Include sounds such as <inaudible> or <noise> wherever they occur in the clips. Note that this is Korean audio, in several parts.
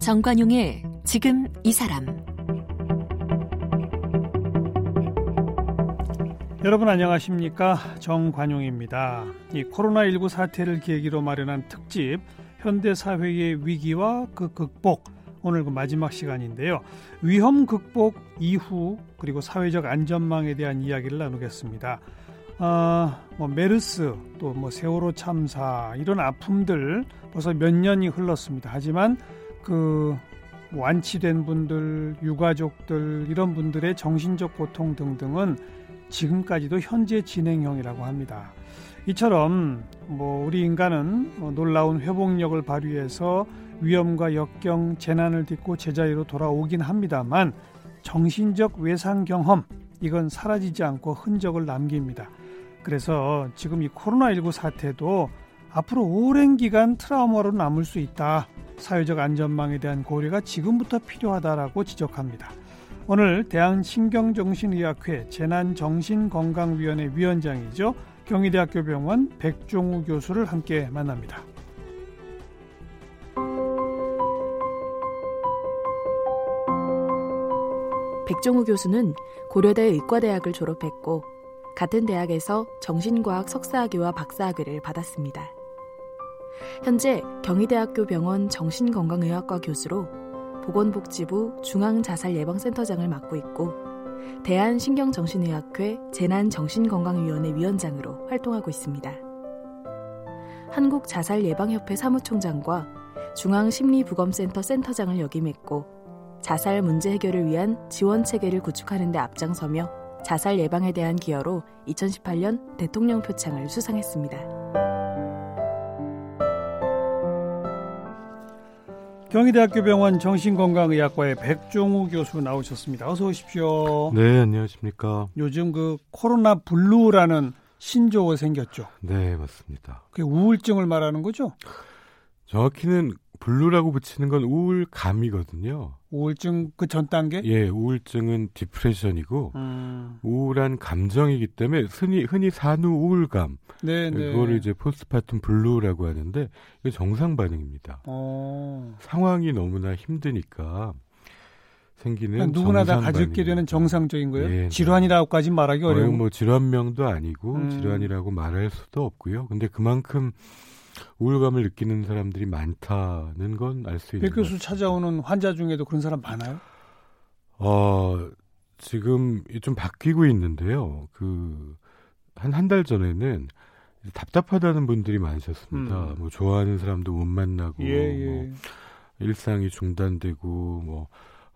정관용의 지금 이 사람 여러분 안녕하십니까 정관용입니다. 이 코로나19 사태를 계기로 마련한 특집 현대 사회의 위기와 그 극복 오늘 그 마지막 시간인데요. 위험 극복 이후 그리고 사회적 안전망에 대한 이야기를 나누겠습니다. 아, 뭐 메르스 또 뭐 세월호 참사 이런 아픔들 벌써 몇 년이 흘렀습니다. 하지만 그 완치된 분들, 유가족들 이런 분들의 정신적 고통 등등은 지금까지도 현재 진행형이라고 합니다. 이처럼 뭐 우리 인간은 뭐 놀라운 회복력을 발휘해서 위험과 역경, 재난을 딛고 제자리로 돌아오긴 합니다만 정신적 외상 경험 이건 사라지지 않고 흔적을 남깁니다. 그래서 지금 이 코로나19 사태도 앞으로 오랜 기간 트라우마로 남을 수 있다. 사회적 안전망에 대한 고려가 지금부터 필요하다라고 지적합니다. 오늘 대한신경정신의학회 재난정신건강위원회 위원장이죠. 경희대학교 병원 백종우 교수를 함께 만납니다. 백종우 교수는 고려대 의과대학을 졸업했고 같은 대학에서 정신과학 석사학위와 박사학위를 받았습니다. 현재 경희대학교 병원 정신건강의학과 교수로 보건복지부 중앙자살예방센터장을 맡고 있고 대한신경정신의학회 재난정신건강위원회 위원장으로 활동하고 있습니다. 한국자살예방협회 사무총장과 중앙심리부검센터 센터장을 역임했고 자살 문제 해결을 위한 지원 체계를 구축하는 데 앞장서며 자살 예방에 대한 기여로 2018년 대통령 표창을 수상했습니다. 경희대학교 병원 정신건강의학과의 백종우 교수 나오셨습니다. 어서 오십시오. 네, 안녕하십니까. 요즘 그 코로나 블루라는 신조어 생겼죠. 네, 맞습니다. 그게 우울증을 말하는 거죠? 정확히는 블루라고 붙이는 건 우울감이거든요. 우울증 그 전 단계? 예, 우울증은 depression이고 음. 우울한 감정이기 때문에 흔히 흔히 산후 우울감. 네, 네. 그거를 이제 postpartum blue라고 하는데 이게 정상 반응입니다. 어. 상황이 너무나 힘드니까 생기는 그러니까 누구나 다 가질 게 되는 정상적인 거예요. 네, 질환이라고까지 말하기 어려운. 뭐 질환명도 아니고 음. 질환이라고 말할 수도 없고요. 근데 그만큼 우울감을 느끼는 사람들이 많다는 건 알 수 있는 백 교수 찾아오는 환자 중에도 그런 사람 많아요? 어, 지금 좀 바뀌고 있는데요. 그, 한, 한 달 전에는 답답하다는 분들이 많으셨습니다. 음. 뭐, 좋아하는 사람도 못 만나고, 예, 예. 뭐, 일상이 중단되고, 뭐,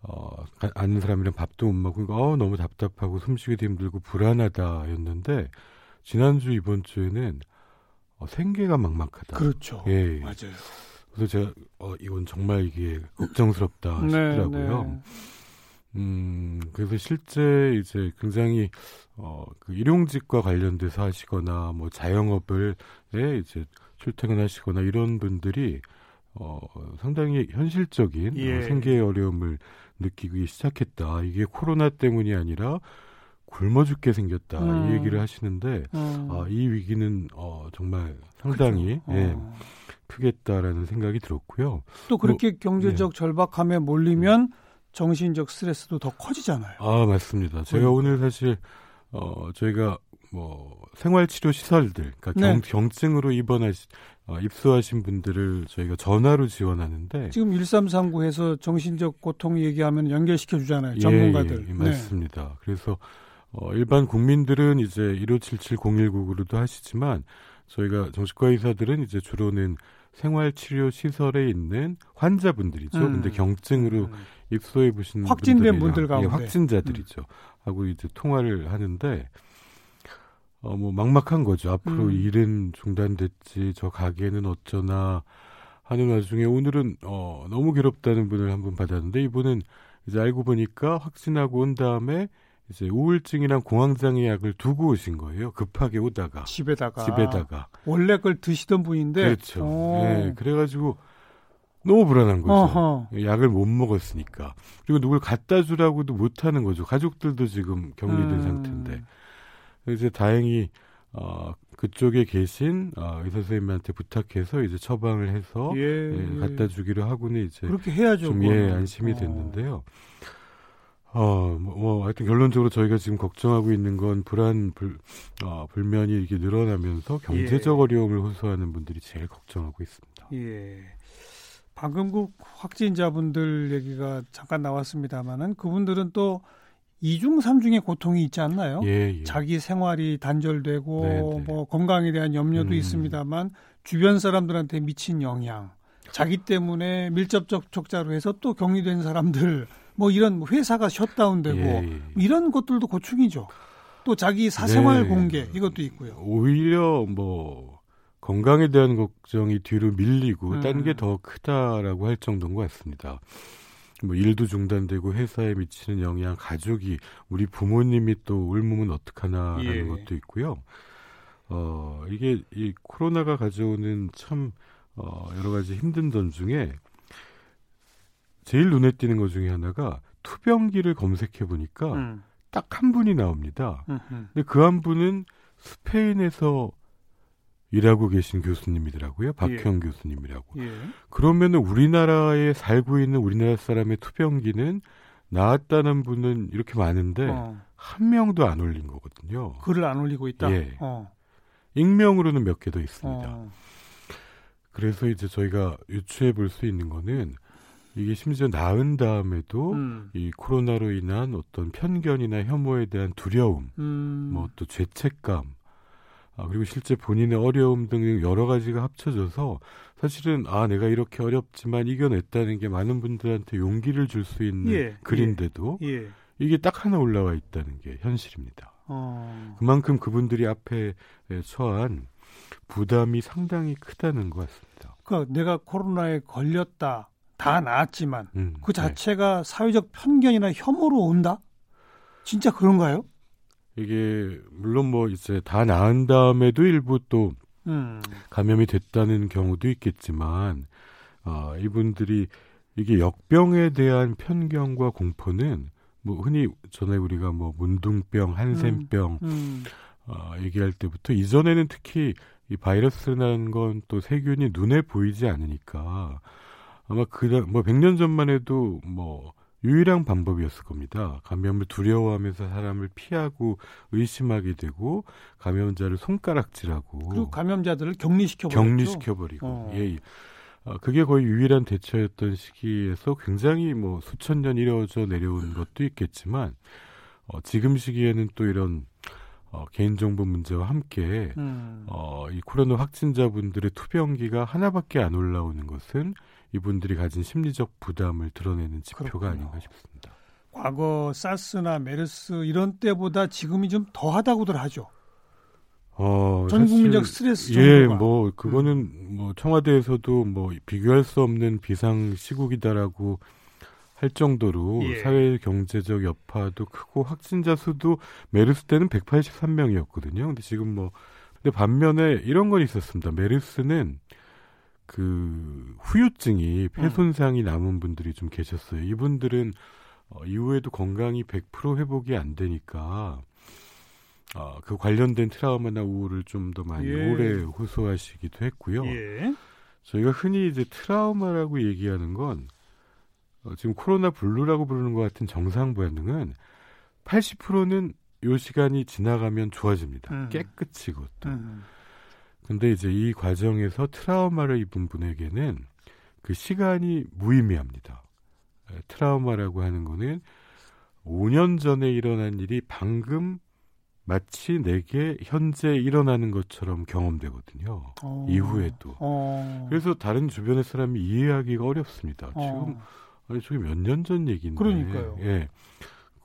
어, 아는 사람이랑 밥도 못 먹고, 어, 너무 답답하고, 숨쉬기도 힘들고, 불안하다 였는데, 지난주, 이번 주에는 어, 생계가 막막하다. 그렇죠. 예. 맞아요. 그래서 제가 어, 이건 정말 이게 걱정스럽다 네, 싶더라고요. 네, 네. 음, 그래서 실제 이제 굉장히 어, 그 일용직과 관련돼서 하시거나 뭐 자영업을 네, 이제 출퇴근하시거나 이런 분들이 어, 상당히 현실적인 어, 예. 어, 생계의 어려움을 느끼기 시작했다. 이게 코로나 때문이 아니라 굶어 죽게 생겼다 음. 이 얘기를 하시는데 음. 아, 이 위기는 어, 정말 상당히 그렇죠. 예, 어. 크겠다라는 생각이 들었고요. 또 그렇게 뭐, 경제적 네. 절박함에 몰리면 정신적 스트레스도 더 커지잖아요. 아 맞습니다. 제가 음. 오늘 사실 어, 저희가 뭐 생활치료 시설들, 그러니까 네. 경, 증으로 입원하시 어, 입소하신 분들을 저희가 전화로 지원하는데 지금 1339에서 정신적 고통 얘기하면 연결시켜 주잖아요. 전문가들. 예, 예, 예, 맞습니다. 네. 그래서 어, 일반 국민들은 이제 1577-0199로도 하시지만 저희가 정신과 의사들은 이제 주로는 생활치료 시설에 있는 환자분들이죠. 음. 근데 경증으로 음. 입소해 보신 확진된 분들 가운데 예, 확진자들이죠. 음. 하고 이제 통화를 하는데 어 뭐 막막한 거죠. 앞으로 음. 일은 중단됐지 저 가게는 어쩌나 하는 와중에 오늘은 어 너무 괴롭다는 분을 한 분 받았는데 이분은 이제 알고 보니까 확진하고 온 다음에 이제 우울증이랑 공황장애 약을 두고 오신 거예요. 급하게 오다가 집에다가 집에다가 원래 그걸 드시던 분인데 그렇죠. 예, 네, 그래가지고 너무 불안한 거죠. 어허. 약을 못 먹었으니까. 그리고 누굴 갖다 주라고도 못 하는 거죠. 가족들도 지금 격리된 음. 상태인데. 이제 다행히 어 그쪽에 계신 어, 의사 선생님한테 부탁해서 이제 처방을 해서 예, 예, 갖다 주기로 하고는 이제 그렇게 해야죠. 좀 예, 안심이 어. 됐는데요. 어, 뭐, 뭐, 하여튼 결론적으로 저희가 지금 걱정하고 있는 건 불안, 불, 어, 불면이 이렇게 늘어나면서 경제적 예. 어려움을 호소하는 분들이 제일 걱정하고 있습니다. 예. 방금 그 확진자분들 얘기가 잠깐 나왔습니다만은 그분들은 또 이중 삼중의 고통이 있지 않나요? 예, 예. 자기 생활이 단절되고 네네. 네. 뭐 건강에 대한 염려도 음. 있습니다만 주변 사람들한테 미친 영향, 자기 때문에 밀접 접촉자로 해서 또 격리된 사람들 뭐 이런 회사가 셧다운되고 예, 예. 이런 것들도 고충이죠. 또 자기 사생활 네. 공개 이것도 있고요. 오히려 뭐 건강에 대한 걱정이 뒤로 밀리고 음. 딴 게 더 크다라고 할 정도인 것 같습니다. 뭐 일도 중단되고 회사에 미치는 영향, 가족이 우리 부모님이 또 울면 어떡하나라는 예. 것도 있고요. 어 이게 이 코로나가 가져오는 참 어, 여러 가지 힘든 점 중에 제일 눈에 띄는 것 중에 하나가 투병기를 검색해 보니까 음. 딱한 분이 나옵니다. 음흠. 근데 그 한 분은 스페인에서 일하고 계신 교수님이더라고요. 박형 예. 교수님이라고. 예. 그러면은 우리나라에 살고 있는 우리나라 사람의 투병기는 나왔다는 분은 이렇게 많은데 어. 한 명도 안 올린 거거든요. 글을 안 올리고 있다. 예. 어. 익명으로는 몇 개 더 있습니다. 어. 그래서 이제 저희가 유추해 볼 수 있는 거는 이게 심지어 나은 다음에도 음. 이 코로나로 인한 어떤 편견이나 혐오에 대한 두려움, 음. 뭐또 죄책감, 아, 그리고 실제 본인의 어려움 등 여러 가지가 합쳐져서 사실은 아 내가 이렇게 어렵지만 이겨냈다는 게 많은 분들한테 용기를 줄 수 있는 예, 글인데도 예, 예. 이게 딱 하나 올라와 있다는 게 현실입니다. 어. 그만큼 그분들이 앞에 처한 부담이 상당히 크다는 것 같습니다. 그 내가 코로나에 걸렸다 다 나았지만 음, 그 네. 자체가 네. 사회적 편견이나 혐오로 온다? 진짜 그런가요? 이게 물론 뭐 이제 다 나은 다음에도 일부 또 음. 감염이 됐다는 경우도 있겠지만 어, 이분들이 이게 역병에 대한 편견과 공포는 뭐 흔히 전에 우리가 뭐 문둥병, 한센병 음. 음. 어, 얘기할 때부터 이전에는 특히 이 바이러스라는 건 또 세균이 눈에 보이지 않으니까 아마 그뭐 100년 전만 해도 뭐 유일한 방법이었을 겁니다. 감염을 두려워하면서 사람을 피하고 의심하게 되고 감염자를 손가락질하고 그리고 감염자들을 격리시켜 버리고 격리시켜 버리고 어. 예. 예. 어, 그게 거의 유일한 대처였던 시기에서 굉장히 뭐 수천 년 이어져 내려온 것도 있겠지만 어, 지금 시기에는 또 이런 어, 개인정보 문제와 함께 음. 어, 이 코로나 확진자분들의 투병기가 하나밖에 안 올라오는 것은 이분들이 가진 심리적 부담을 드러내는 지표가 그렇군요. 아닌가 싶습니다. 과거 사스나 메르스 이런 때보다 지금이 좀 더하다고들 하죠. 어, 전 국민적 스트레스 정도가. 예, 뭐 그거는 음. 뭐 청와대에서도 뭐 비교할 수 없는 비상 시국이다라고 할 정도로 예. 사회 경제적 여파도 크고 확진자 수도 메르스 때는 183명이었거든요. 근데 지금 뭐 근데 반면에 이런 건 있었습니다. 메르스는 그 후유증이 폐 손상이 음. 남은 분들이 좀 계셨어요. 이분들은 어, 이후에도 건강이 100% 회복이 안 되니까 어, 그 관련된 트라우마나 우울을 좀 더 많이 예. 오래 호소하시기도 했고요. 예. 저희가 흔히 이제 트라우마라고 얘기하는 건 어, 지금 코로나 블루라고 부르는 것 같은 정상 반응은 80%는 요 시간이 지나가면 좋아집니다. 음. 깨끗이 그것도. 음. 근데 이제 이 과정에서 트라우마를 입은 분에게는 그 시간이 무의미합니다. 예, 트라우마라고 하는 거는 5년 전에 일어난 일이 방금 마치 내게 현재 일어나는 것처럼 경험되거든요. 어. 이후에도. 어. 그래서 다른 주변의 사람이 이해하기가 어렵습니다. 어. 지금 아니 저게 몇 년 전 얘기인데. 그러니까요. 예.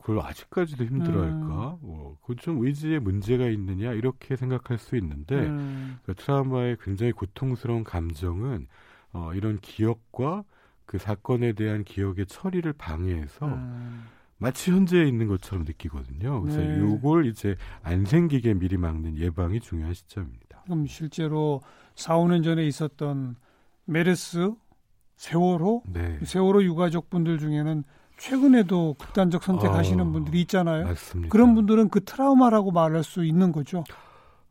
그걸 아직까지도 힘들어할까? 음. 어, 그건 좀 의지에 문제가 있느냐 이렇게 생각할 수 있는데 음. 그 트라우마의 굉장히 고통스러운 감정은 어, 이런 기억과 그 사건에 대한 기억의 처리를 방해해서 음. 마치 현재에 있는 것처럼 느끼거든요. 그래서 네. 요걸 이제 안 생기게 미리 막는 예방이 중요한 시점입니다. 그럼 실제로 4, 5년 전에 있었던 메르스 세월호? 네. 세월호 유가족 분들 중에는 최근에도 극단적 선택하시는 어, 분들이 있잖아요. 맞습니다. 그런 분들은 그 트라우마라고 말할 수 있는 거죠.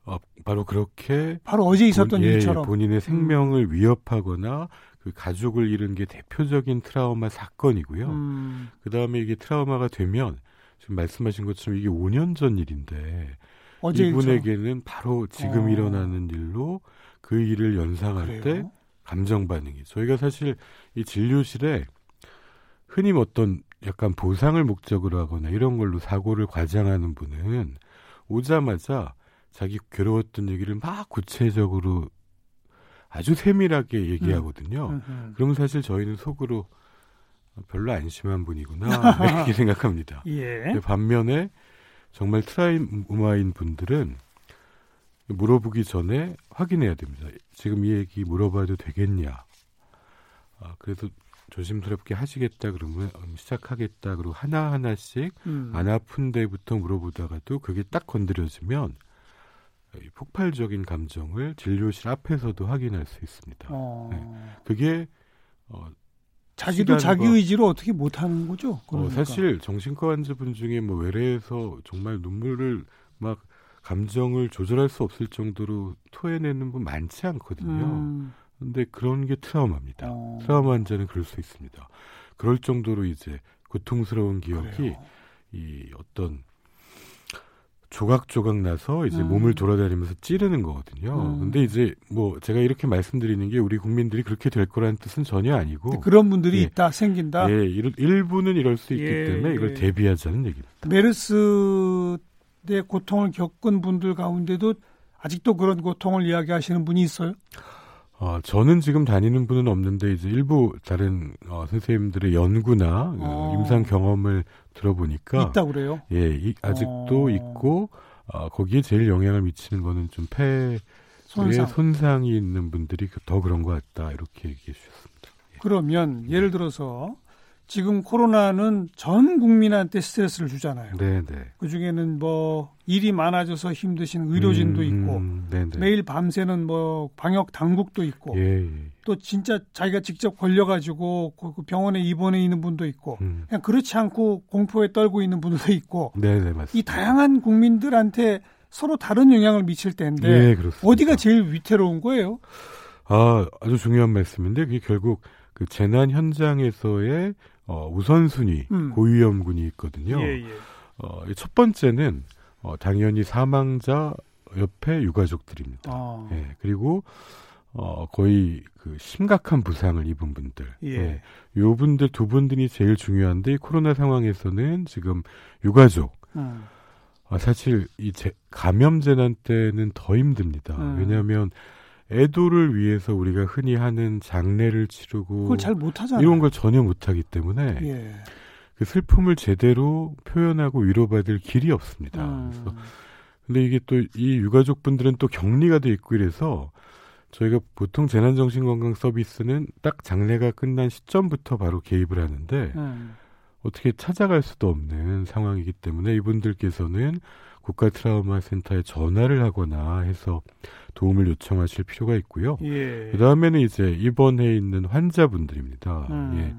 어, 바로 그렇게 바로 어제 있었던 본, 예, 일처럼 본인의 생명을 음. 위협하거나 그 가족을 잃은 게 대표적인 트라우마 사건이고요. 음. 그 다음에 이게 트라우마가 되면 지금 말씀하신 것처럼 이게 5년 전 일인데 이분에게는. 바로 지금 어. 일어나는 일로 그 일을 연상할 그래요? 때 감정 반응이 저희가 사실 이 진료실에 흔히 어떤 약간 보상을 목적으로 하거나 이런 걸로 사고를 과장하는 분은 오자마자 자기 괴로웠던 얘기를 막 구체적으로 아주 세밀하게 얘기하거든요. 음. 음. 그러면 사실 저희는 속으로 별로 안심한 분이구나 <laughs> 이렇게 생각합니다. 예. 반면에 정말 트라우마인 분들은 물어보기 전에 확인해야 됩니다. 지금 이 얘기 물어봐도 되겠냐. 아, 그래서 조심스럽게 하시겠다 그러면 음, 시작하겠다 그리고 하나 하나씩 음. 안 아픈 데부터 물어보다가도 그게 딱 건드려지면 폭발적인 감정을 진료실 앞에서도 확인할 수 있습니다. 어. 네. 그게 어, 자기도 자기 의지로 어떻게 못하는 거죠? 어, 사실 정신과 환자분 중에 뭐 외래에서 정말 눈물을 막 감정을 조절할 수 없을 정도로 토해내는 분 많지 않거든요. 음. 근데 그런 게 트라우마입니다. 어. 트라우마 환자는 그럴 수 있습니다. 그럴 정도로 이제 고통스러운 기억이 그래요. 이 어떤 조각조각 나서 이제 음. 몸을 돌아다니면서 찌르는 거거든요. 음. 근데 이제 뭐 제가 이렇게 말씀드리는 게 우리 국민들이 그렇게 될 거라는 뜻은 전혀 아니고 그런 분들이 예. 있다 생긴다. 예, 일부는 이럴 수 있기 예, 때문에 이걸 예. 대비하자는 얘기입니다. 메르스 의 고통을 겪은 분들 가운데도 아직도 그런 고통을 이야기하시는 분이 있어요? 어, 저는 지금 다니는 분은 없는데 이제 일부 다른 어, 선생님들의 연구나 그 어. 임상 경험을 들어보니까 있다 그래요? 예, 이, 아직도 어. 있고 어, 거기에 제일 영향을 미치는 거는 좀 폐에 손상. 손상이 있는 분들이 더 그런 것 같다 이렇게 얘기해 주셨습니다. 예. 그러면 예를 들어서 지금 코로나는 전 국민한테 스트레스를 주잖아요. 네, 네. 그 중에는 뭐 일이 많아져서 힘드신 의료진도 음, 있고 네, 네. 매일 밤새는 뭐 방역 당국도 있고 예, 예. 또 진짜 자기가 직접 걸려가지고 그, 그 병원에 입원해 있는 분도 있고 음. 그냥 그렇지 않고 공포에 떨고 있는 분도 있고 네, 네. 이 다양한 국민들한테 서로 다른 영향을 미칠 텐데 예, 어디가 제일 위태로운 거예요? 아 아주 중요한 말씀인데 그게 결국 그 재난 현장에서의 어, 우선순위 음. 고위험군이 있거든요. 예, 예. 어, 첫 번째는 어, 당연히 사망자 옆에 유가족들입니다. 아. 예, 그리고 어, 거의 그 심각한 부상을 입은 분들. 예. 예. 요 분들 두 분들이 제일 중요한데 코로나 상황에서는 지금 유가족. 음. 아, 사실 이 제, 감염 재난 때는 더 힘듭니다. 음. 왜냐하면 애도를 위해서 우리가 흔히 하는 장례를 치르고 그걸 잘 못하잖아요. 이런 걸 전혀 못하기 때문에 예. 그 슬픔을 제대로 표현하고 위로받을 길이 없습니다. 음. 그래서 근데 이게 또 이 유가족 분들은 또 격리가 돼 있고 이래서 저희가 보통 재난정신건강 서비스는 딱 장례가 끝난 시점부터 바로 개입을 하는데 음. 어떻게 찾아갈 수도 없는 상황이기 때문에 이분들께서는 국가 트라우마 센터에 전화를 하거나 해서 도움을 요청하실 필요가 있고요. 예. 그 다음에는 이제 입원해 있는 환자분들입니다. 음. 예.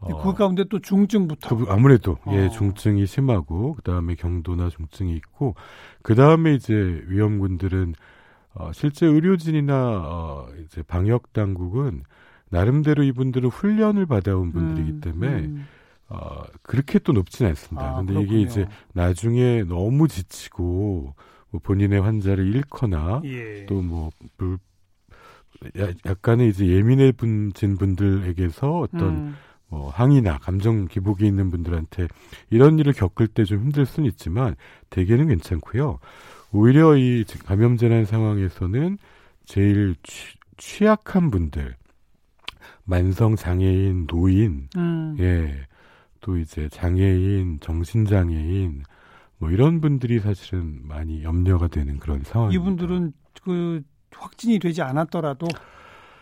어, 그 가운데 또 중증부터 그, 아무래도 예, 어. 예 중증이 심하고 그 다음에 경도나 중증이 있고 그 다음에 이제 위험군들은 어, 실제 의료진이나 어, 이제 방역 당국은 나름대로 이분들은 훈련을 받아온 분들이기 음, 때문에 음. 어, 그렇게 또 높지는 않습니다. 아, 근데 그렇군요. 이게 이제 나중에 너무 지치고 뭐 본인의 환자를 잃거나 예. 또뭐 약간의 이제 예민해진 분들에게서 어떤 음. 뭐 항의나 감정 기복이 있는 분들한테 이런 일을 겪을 때 좀 힘들 수는 있지만 대개는 괜찮고요. 오히려 이 감염 재난 상황에서는 제일 취, 취약한 분들, 만성 장애인, 노인, 음. 예, 또 이제 장애인, 정신장애인, 뭐 이런 분들이 사실은 많이 염려가 되는 그런 상황입니다. 이분들은 그 확진이 되지 않았더라도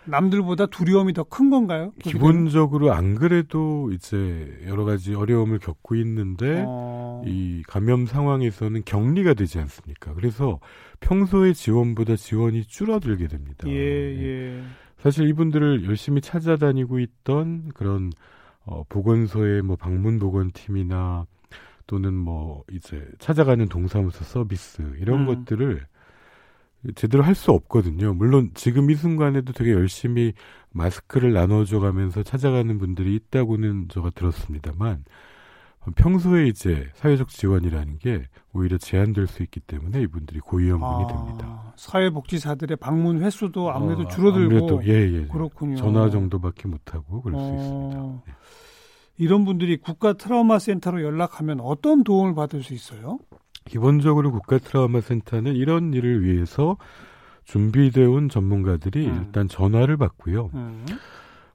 남들보다 두려움이 더 큰 건가요? 기본적으로 안 그래도 이제 여러 가지 어려움을 겪고 있는데 어... 이 감염 상황에서는 격리가 되지 않습니까? 그래서 평소의 지원보다 지원이 줄어들게 됩니다. 예, 예. 사실 이분들을 열심히 찾아다니고 있던 그런 어, 보건소의 뭐 방문 보건팀이나 또는 뭐 이제 찾아가는 동사무소 서비스 이런 음. 것들을 제대로 할 수 없거든요. 물론 지금 이 순간에도 되게 열심히 마스크를 나눠줘 가면서 찾아가는 분들이 있다고는 제가 들었습니다만 평소에 이제 사회적 지원이라는 게 오히려 제한될 수 있기 때문에 이분들이 고위험군이 아, 됩니다. 사회복지사들의 방문 횟수도 아무래도 어, 줄어들고 아무래도, 예, 예. 그렇군요. 전화 정도밖에 못 하고 그럴 어, 수 있습니다. 네. 이런 분들이 국가 트라우마 센터로 연락하면 어떤 도움을 받을 수 있어요? 기본적으로 국가 트라우마 센터는 이런 일을 위해서 준비되어 온 전문가들이 음. 일단 전화를 받고요. 음.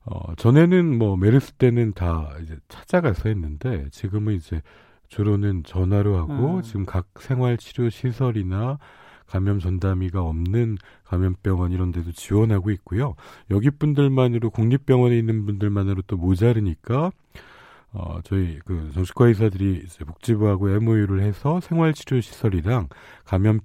어, 전에는 뭐 메르스 때는 다 이제 찾아가서 했는데 지금은 이제 주로는 전화로 하고 음. 지금 각 생활치료 시설이나 감염 전담의가 없는 감염병원 이런 데도 지원하고 있고요. 여기 분들만으로 국립병원에 있는 분들만으로 또 모자르니까 어, 저희 그 정신과 의사들이 이제 복지부하고 MOU를 해서 생활치료 시설이랑 감염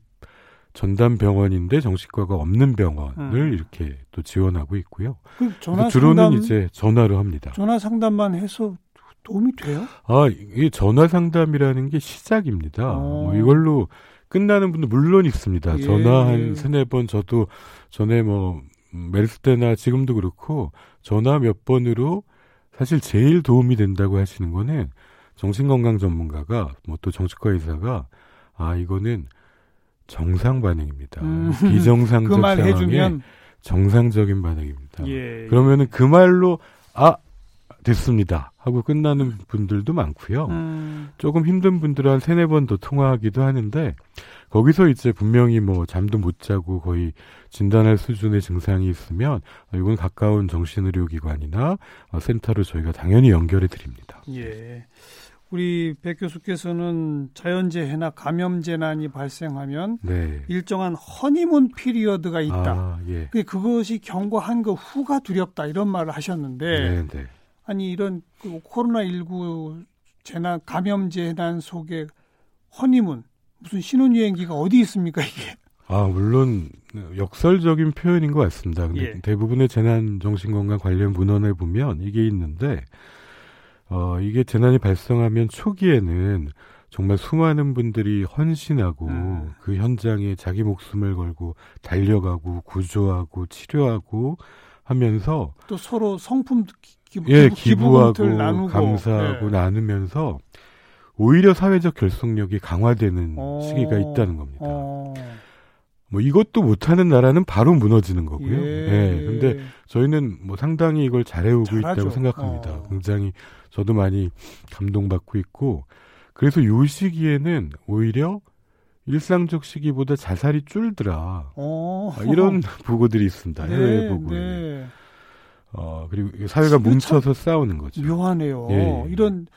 전담 병원인데 정신과가 없는 병원을 음. 이렇게 또 지원하고 있고요. 그 전화 주로는 상담, 이제 전화로 합니다. 전화 상담만 해서 도움이 돼요? 아, 이 전화 상담이라는 게 시작입니다. 어. 뭐 이걸로 끝나는 분도 물론 있습니다. 예. 전화 한 세네 번 저도 전에 뭐 메르스 때나 지금도 그렇고 전화 몇 번으로 사실 제일 도움이 된다고 하시는 거는 정신건강 전문가가 뭐 또 정신과 의사가 아 이거는 정상 반응입니다. 음. 비정상적 그 상황에 해주면... 정상적인 반응입니다. 예, 예. 그러면은 그 말로 아 됐습니다 하고 끝나는 분들도 많고요. 음. 조금 힘든 분들은 한 세네 번 더 통화하기도 하는데 거기서 이제 분명히 뭐 잠도 못 자고 거의 진단할 수준의 증상이 있으면 이건 가까운 정신의료기관이나 센터로 저희가 당연히 연결해 드립니다. 예. 우리 백 교수께서는 자연재해나 감염 재난이 발생하면 네. 일정한 허니문 피리어드가 있다. 아, 예. 그것이 경과한 그 후가 두렵다 이런 말을 하셨는데 네, 네. 아니 이런 그 코로나 19 재난 감염 재난 속에 허니문 무슨 신혼여행기가 어디 있습니까 이게? 아 물론 역설적인 표현인 것 같습니다. 근데 예. 대부분의 재난 정신건강 관련 문헌에 보면 이게 있는데 어 이게 재난이 발생하면 초기에는 정말 수많은 분들이 헌신하고 음. 그 현장에 자기 목숨을 걸고 달려가고 구조하고 치료하고 하면서 또 서로 성품 기부, 예, 기부하고 나누고, 감사하고 예. 나누면서 오히려 사회적 결속력이 강화되는 어... 시기가 있다는 겁니다. 어... 뭐 이것도 못하는 나라는 바로 무너지는 거고요. 예. 네. 근데 저희는 뭐 상당히 이걸 잘해오고 잘하죠. 있다고 생각합니다. 어... 굉장히 저도 많이 감동받고 있고 그래서 요 시기에는 오히려 일상적 시기보다 자살이 줄더라. 어... 이런 <laughs> 보고들이 있습니다. 네, 해외 보고에. 네. 어, 그리고 사회가 뭉쳐서 싸우는 거죠. 묘하네요. 예. 이런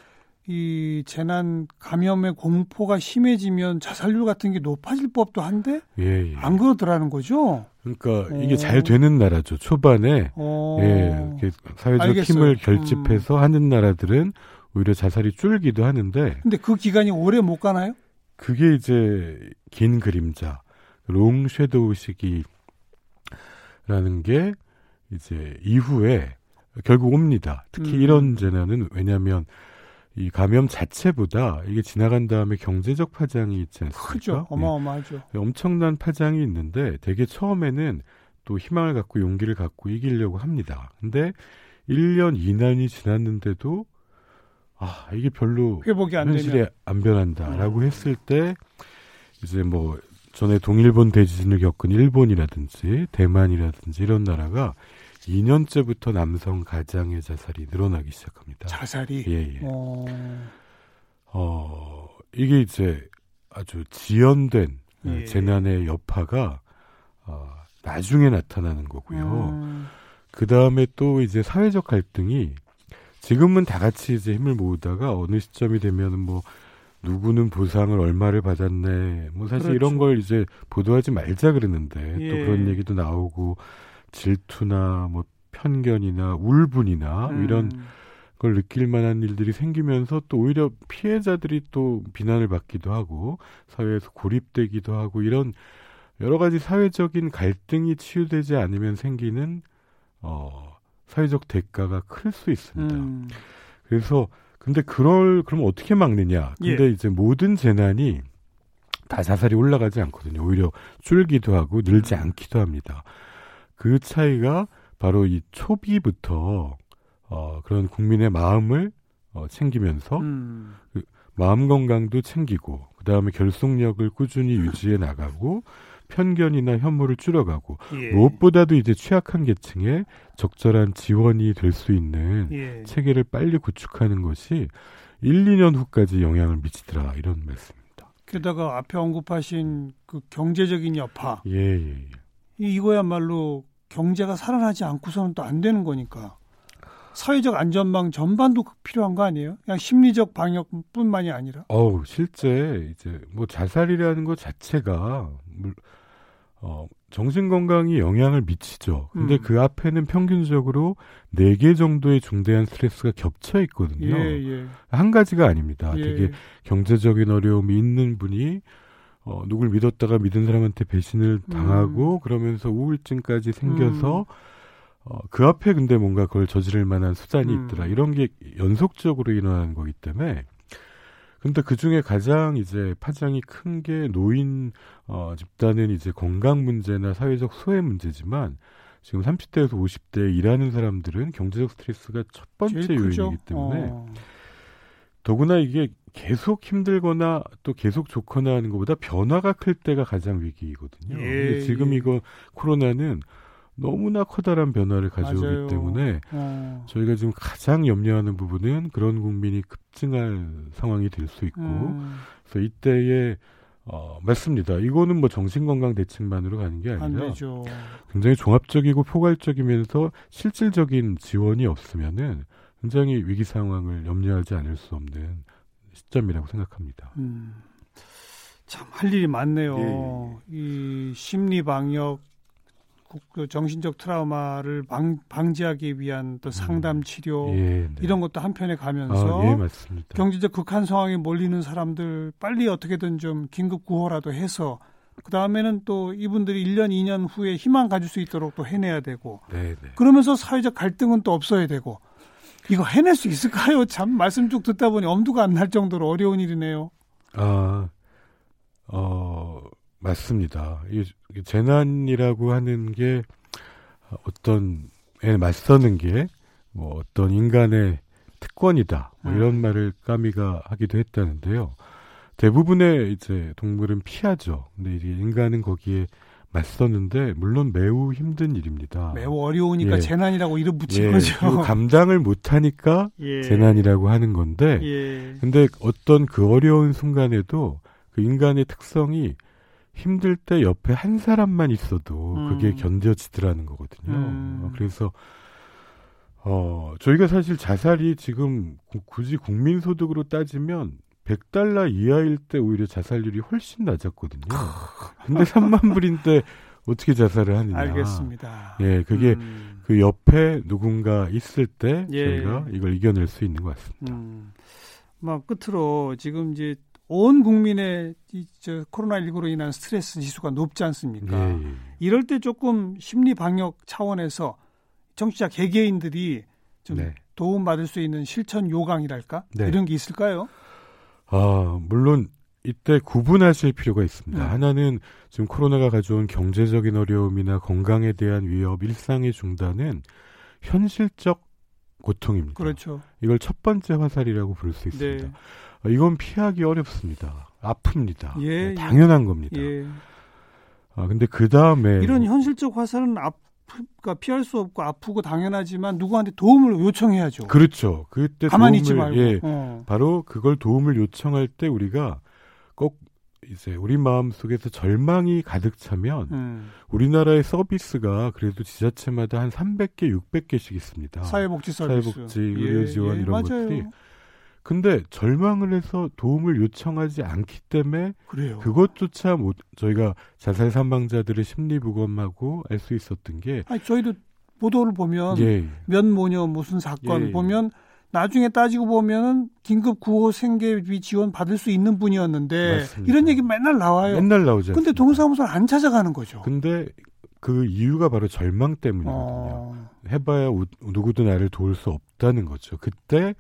이 재난 감염의 공포가 심해지면 자살률 같은 게 높아질 법도 한데 예, 예. 안 그러더라는 거죠. 그러니까 오. 이게 어. 잘 되는 나라죠. 초반에 오. 어. 예, 사회적 알겠어요. 힘을 결집해서 음. 하는 나라들은 오히려 자살이 줄기도 하는데. 근데 그 기간이 오래 못 가나요? 그게 이제 긴 그림자, 롱 섀도우 시기라는 게 이제 이후에 결국 옵니다. 특히 음. 이런 재난은 왜냐하면 이 감염 자체보다 이게 지나간 다음에 경제적 파장이 있지 않습니까? 크죠. 네. 어마어마하죠. 네. 엄청난 파장이 있는데 되게 처음에는 또 희망을 갖고 용기를 갖고 이기려고 합니다. 근데 1년 2년이 지났는데도 아, 이게 별로 회복이 안 현실에 되면. 안 변한다라고 음. 했을 때 이제 뭐 전에 동일본 대지진을 겪은 일본이라든지 대만이라든지 이런 나라가 2년째부터 남성 가장의 자살이 늘어나기 시작합니다. 자살이? 예, 예. 어... 어, 이게 이제 아주 지연된 예. 재난의 여파가 어, 나중에 나타나는 거고요. 음... 그 다음에 또 이제 사회적 갈등이 지금은 다 같이 이제 힘을 모으다가 어느 시점이 되면은 뭐 누구는 보상을 얼마를 받았네. 뭐 사실 그렇죠. 이런 걸 이제 보도하지 말자 그러는데 예. 또 그런 얘기도 나오고 질투나 뭐 편견이나 울분이나 음. 이런 걸 느낄 만한 일들이 생기면서 또 오히려 피해자들이 또 비난을 받기도 하고 사회에서 고립되기도 하고 이런 여러 가지 사회적인 갈등이 치유되지 않으면 생기는 어 사회적 대가가 클 수 있습니다. 음. 그래서 근데 그럴 그럼 어떻게 막느냐? 근데 예. 이제 모든 재난이 다 자살이 올라가지 않거든요. 오히려 줄기도 하고 늘지 음. 않기도 합니다. 그 차이가 바로 이 초기부터 어, 그런 국민의 마음을 어, 챙기면서 음. 그 마음 건강도 챙기고 그 다음에 결속력을 꾸준히 유지해 나가고 편견이나 혐오를 줄여가고 예. 무엇보다도 이제 취약한 계층에 적절한 지원이 될 수 있는 예. 체계를 빨리 구축하는 것이 1, 2년 후까지 영향을 미치더라 이런 말씀입니다. 게다가 앞에 언급하신 그 경제적인 여파. 예, 예, 예. 이거야말로 경제가 살아나지 않고서는 또 안 되는 거니까. 사회적 안전망 전반도 필요한 거 아니에요? 그냥 심리적 방역뿐만이 아니라. 어우 실제 이제 뭐 자살이라는 것 자체가 어, 정신 건강이 영향을 미치죠. 근데 음. 그 앞에는 평균적으로 4개 정도의 중대한 스트레스가 겹쳐 있거든요. 예, 예. 한 가지가 아닙니다. 예. 되게 경제적인 어려움이 있는 분이 어, 누굴 믿었다가 믿은 사람한테 배신을 당하고 음. 그러면서 우울증까지 생겨서 음. 어, 그 앞에 근데 뭔가 그걸 저지를 만한 수단이 음. 있더라. 이런 게 연속적으로 일어나는 거기 때문에 근데 그 중에 가장 이제 파장이 큰 게 노인 어, 집단은 이제 건강 문제나 사회적 소외 문제지만 지금 30대에서 50대 일하는 사람들은 경제적 스트레스가 첫 번째 요인이기 때문에 어. 더구나 이게 계속 힘들거나 또 계속 좋거나 하는 것보다 변화가 클 때가 가장 위기이거든요. 예, 근데 지금 예. 이거 코로나는 너무나 커다란 변화를 가져오기 맞아요. 때문에 어. 저희가 지금 가장 염려하는 부분은 그런 국민이 급증할 상황이 될 수 있고 음. 그래서 이때에 어, 맞습니다. 이거는 뭐 정신건강 대책만으로 가는 게 아니라 굉장히 종합적이고 포괄적이면서 실질적인 지원이 없으면은 굉장히 위기 상황을 염려하지 않을 수 없는 시점이라고 생각합니다. 음. 참할 일이 많네요. 예. 이 심리 방역 그 정신적 트라우마를 방, 방지하기 위한 또 상담 음. 치료 예, 네. 이런 것도 한편에 가면서 아, 예, 경제적 극한 상황에 몰리는 사람들 빨리 어떻게든 좀 긴급 구호라도 해서 그 다음에는 또 이분들이 1년, 2년 후에 희망 가질 수 있도록 또 해내야 되고 네, 네. 그러면서 사회적 갈등은 또 없어야 되고 이거 해낼 수 있을까요? 참 말씀 쭉 듣다 보니 엄두가 안 날 정도로 어려운 일이네요. 아, 어, 맞습니다. 이 재난이라고 하는 게 어떤 에 맞서는 게 뭐 어떤 인간의 특권이다. 뭐 이런 음. 말을 까미가 하기도 했다는데요. 대부분의 이제 동물은 피하죠. 근데 이제 인간은 거기에 맞서는데 물론 매우 힘든 일입니다. 매우 어려우니까 예. 재난이라고 이름 붙인 예. 거죠. 감당을 못하니까 예. 재난이라고 하는 건데, 예. 근데 어떤 그 어려운 순간에도 그 인간의 특성이 힘들 때 옆에 한 사람만 있어도 음. 그게 견뎌지더라는 거거든요. 음. 그래서 어 저희가 사실 자살이 지금 굳이 국민 소득으로 따지면 100달러 이하일 때 오히려 자살률이 훨씬 낮았거든요. 근데 3만 불인데 어떻게 자살을 하느냐. 알겠습니다. 예, 그게 음. 그 옆에 누군가 있을 때 예. 저희가 이걸 이겨낼 수 있는 것 같습니다. 음. 막 끝으로 지금 이제 온 국민의 이, 저 코로나19로 인한 스트레스 지수가 높지 않습니까? 예, 예. 이럴 때 조금 심리 방역 차원에서 정치자 개개인들이 좀 네. 도움 받을 수 있는 실천 요강이랄까 네. 이런 게 있을까요? 아 물론 이때 구분하실 필요가 있습니다. 음. 하나는 지금 코로나가 가져온 경제적인 어려움이나 건강에 대한 위협, 일상의 중단은 현실적 고통입니다. 그렇죠. 이걸 첫 번째 화살이라고 부를 수 있습니다. 네. 이건 피하기 어렵습니다. 아픕니다. 예, 네, 당연한 겁니다. 예. 아, 근데 그 다음에. 이런 현실적 화살은 아프가 그러니까 피할 수 없고 아프고 당연하지만 누구한테 도움을 요청해야죠. 그렇죠. 그때 가만히 있지 말고. 예, 어. 바로 그걸 도움을 요청할 때 우리가 꼭 이제 우리 마음 속에서 절망이 가득 차면 음. 우리나라의 서비스가 그래도 지자체마다 한 300개, 600개씩 있습니다. 사회복지 서비스, 사회복지, 의료 지원 예, 예, 이런 맞아요. 것들이 근데 절망을 해서 도움을 요청하지 않기 때문에 그래요. 그것조차 못 저희가 자살 사망자들의 심리 부검하고 알 수 있었던 게 아니 저희도 보도를 보면 예. 몇 모녀 무슨 사건 예. 보면 나중에 따지고 보면은 긴급 구호 생계비 지원 받을 수 있는 분이었는데 맞습니다. 이런 얘기 맨날 나와요. 맨날 나오죠. 근데 동사무소를 안 찾아가는 거죠. 근데 그 이유가 바로 절망 때문이거든요. 어... 해봐야 누구도 나를 도울 수 없다는 거죠. 그때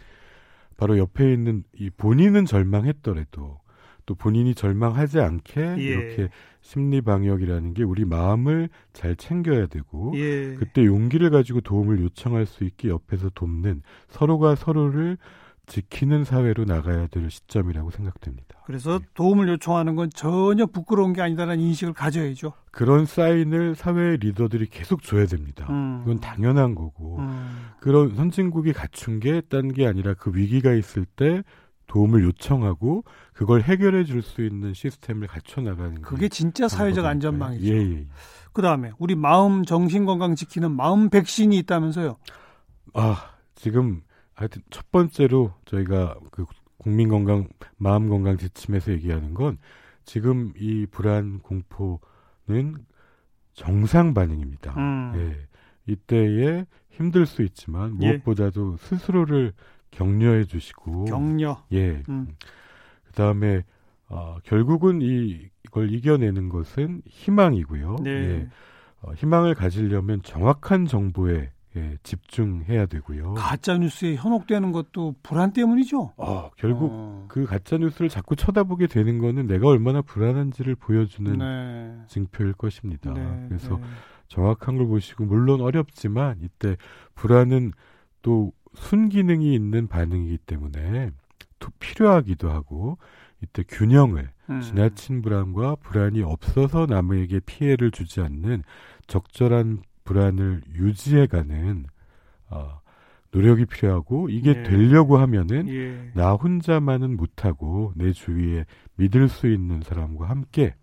바로 옆에 있는 이 본인은 절망했더라도 또 본인이 절망하지 않게 예. 이렇게 심리 방역이라는 게 우리 마음을 잘 챙겨야 되고 예. 그때 용기를 가지고 도움을 요청할 수 있게 옆에서 돕는 서로가 서로를 지키는 사회로 나가야 될 시점이라고 생각됩니다. 그래서 네. 도움을 요청하는 건 전혀 부끄러운 게 아니다라는 인식을 가져야죠. 그런 사인을 사회의 리더들이 계속 줘야 됩니다. 음. 이건 당연한 거고 음. 그런 선진국이 갖춘 게 딴 게 아니라 그 위기가 있을 때 도움을 요청하고 그걸 해결해 줄 수 있는 시스템을 갖춰 나가는 그게 진짜 사회적 안전망이죠. 예, 예. 그다음에 우리 마음 정신 건강 지키는 마음 백신이 있다면서요. 아, 지금 하여튼 첫 번째로 저희가 그 국민 건강 마음 건강 지침에서 얘기하는 건 지금 이 불안 공포는 정상 반응입니다. 음. 예. 이때에 힘들 수 있지만 예. 무엇보다도 예. 스스로를 격려해 주시고 격려. 예. 음. 그다음에 어, 결국은 이, 이걸 이겨내는 것은 희망이고요. 네. 예. 어, 희망을 가지려면 정확한 정보에 예, 집중해야 되고요. 가짜 뉴스에 현혹되는 것도 불안 때문이죠. 어, 결국 어. 그 가짜 뉴스를 자꾸 쳐다보게 되는 거는 내가 얼마나 불안한지를 보여주는 네. 증표일 것입니다. 네, 그래서 네. 정확한 걸 보시고 물론 어렵지만 이때 불안은 또 순기능이 있는 반응이기 때문에 또 필요하기도 하고 이때 균형을 음. 지나친 불안과 불안이 없어서 남에게 피해를 주지 않는 적절한 불안을 유지해가는 어, 노력이 필요하고 이게 예. 되려고 하면은 예. 나 혼자만은 못하고 내 주위에 믿을 수 있는 사람과 함께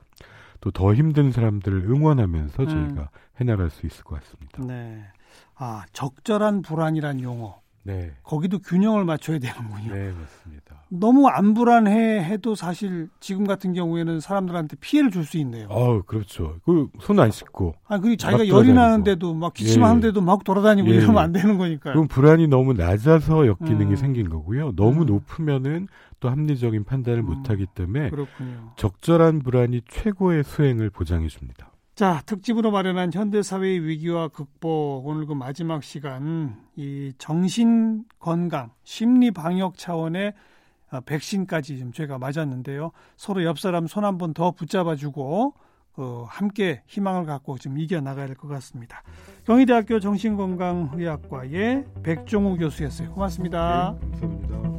또 더 힘든 사람들을 응원하면서 음. 저희가 해나갈 수 있을 것 같습니다. 네. 아 적절한 불안이란 용어. 네. 거기도 균형을 맞춰야 되는군요. 네, 맞습니다. 너무 안 불안해 해도 사실 지금 같은 경우에는 사람들한테 피해를 줄 수 있네요. 아, 그렇죠. 그 손 안 씻고. 아, 그리고 자기가 열이 나는데도 막 기침하는데도 예. 막 돌아다니고 예. 이러면 안 되는 거니까. 그럼 불안이 너무 낮아서 역기능이 음. 생긴 거고요. 너무 음. 높으면은 또 합리적인 판단을 음. 못 하기 때문에 그렇군요. 적절한 불안이 최고의 수행을 보장해 줍니다. 자, 특집으로 마련한 현대사회의 위기와 극복, 오늘 그 마지막 시간, 이 정신 건강, 심리 방역 차원의 어, 백신까지 좀 저희가 맞았는데요. 서로 옆 사람 손 한 번 더 붙잡아주고, 어, 함께 희망을 갖고 좀 이겨나가야 될 것 같습니다. 경희대학교 정신건강의학과의 백종우 교수였어요. 고맙습니다. 네,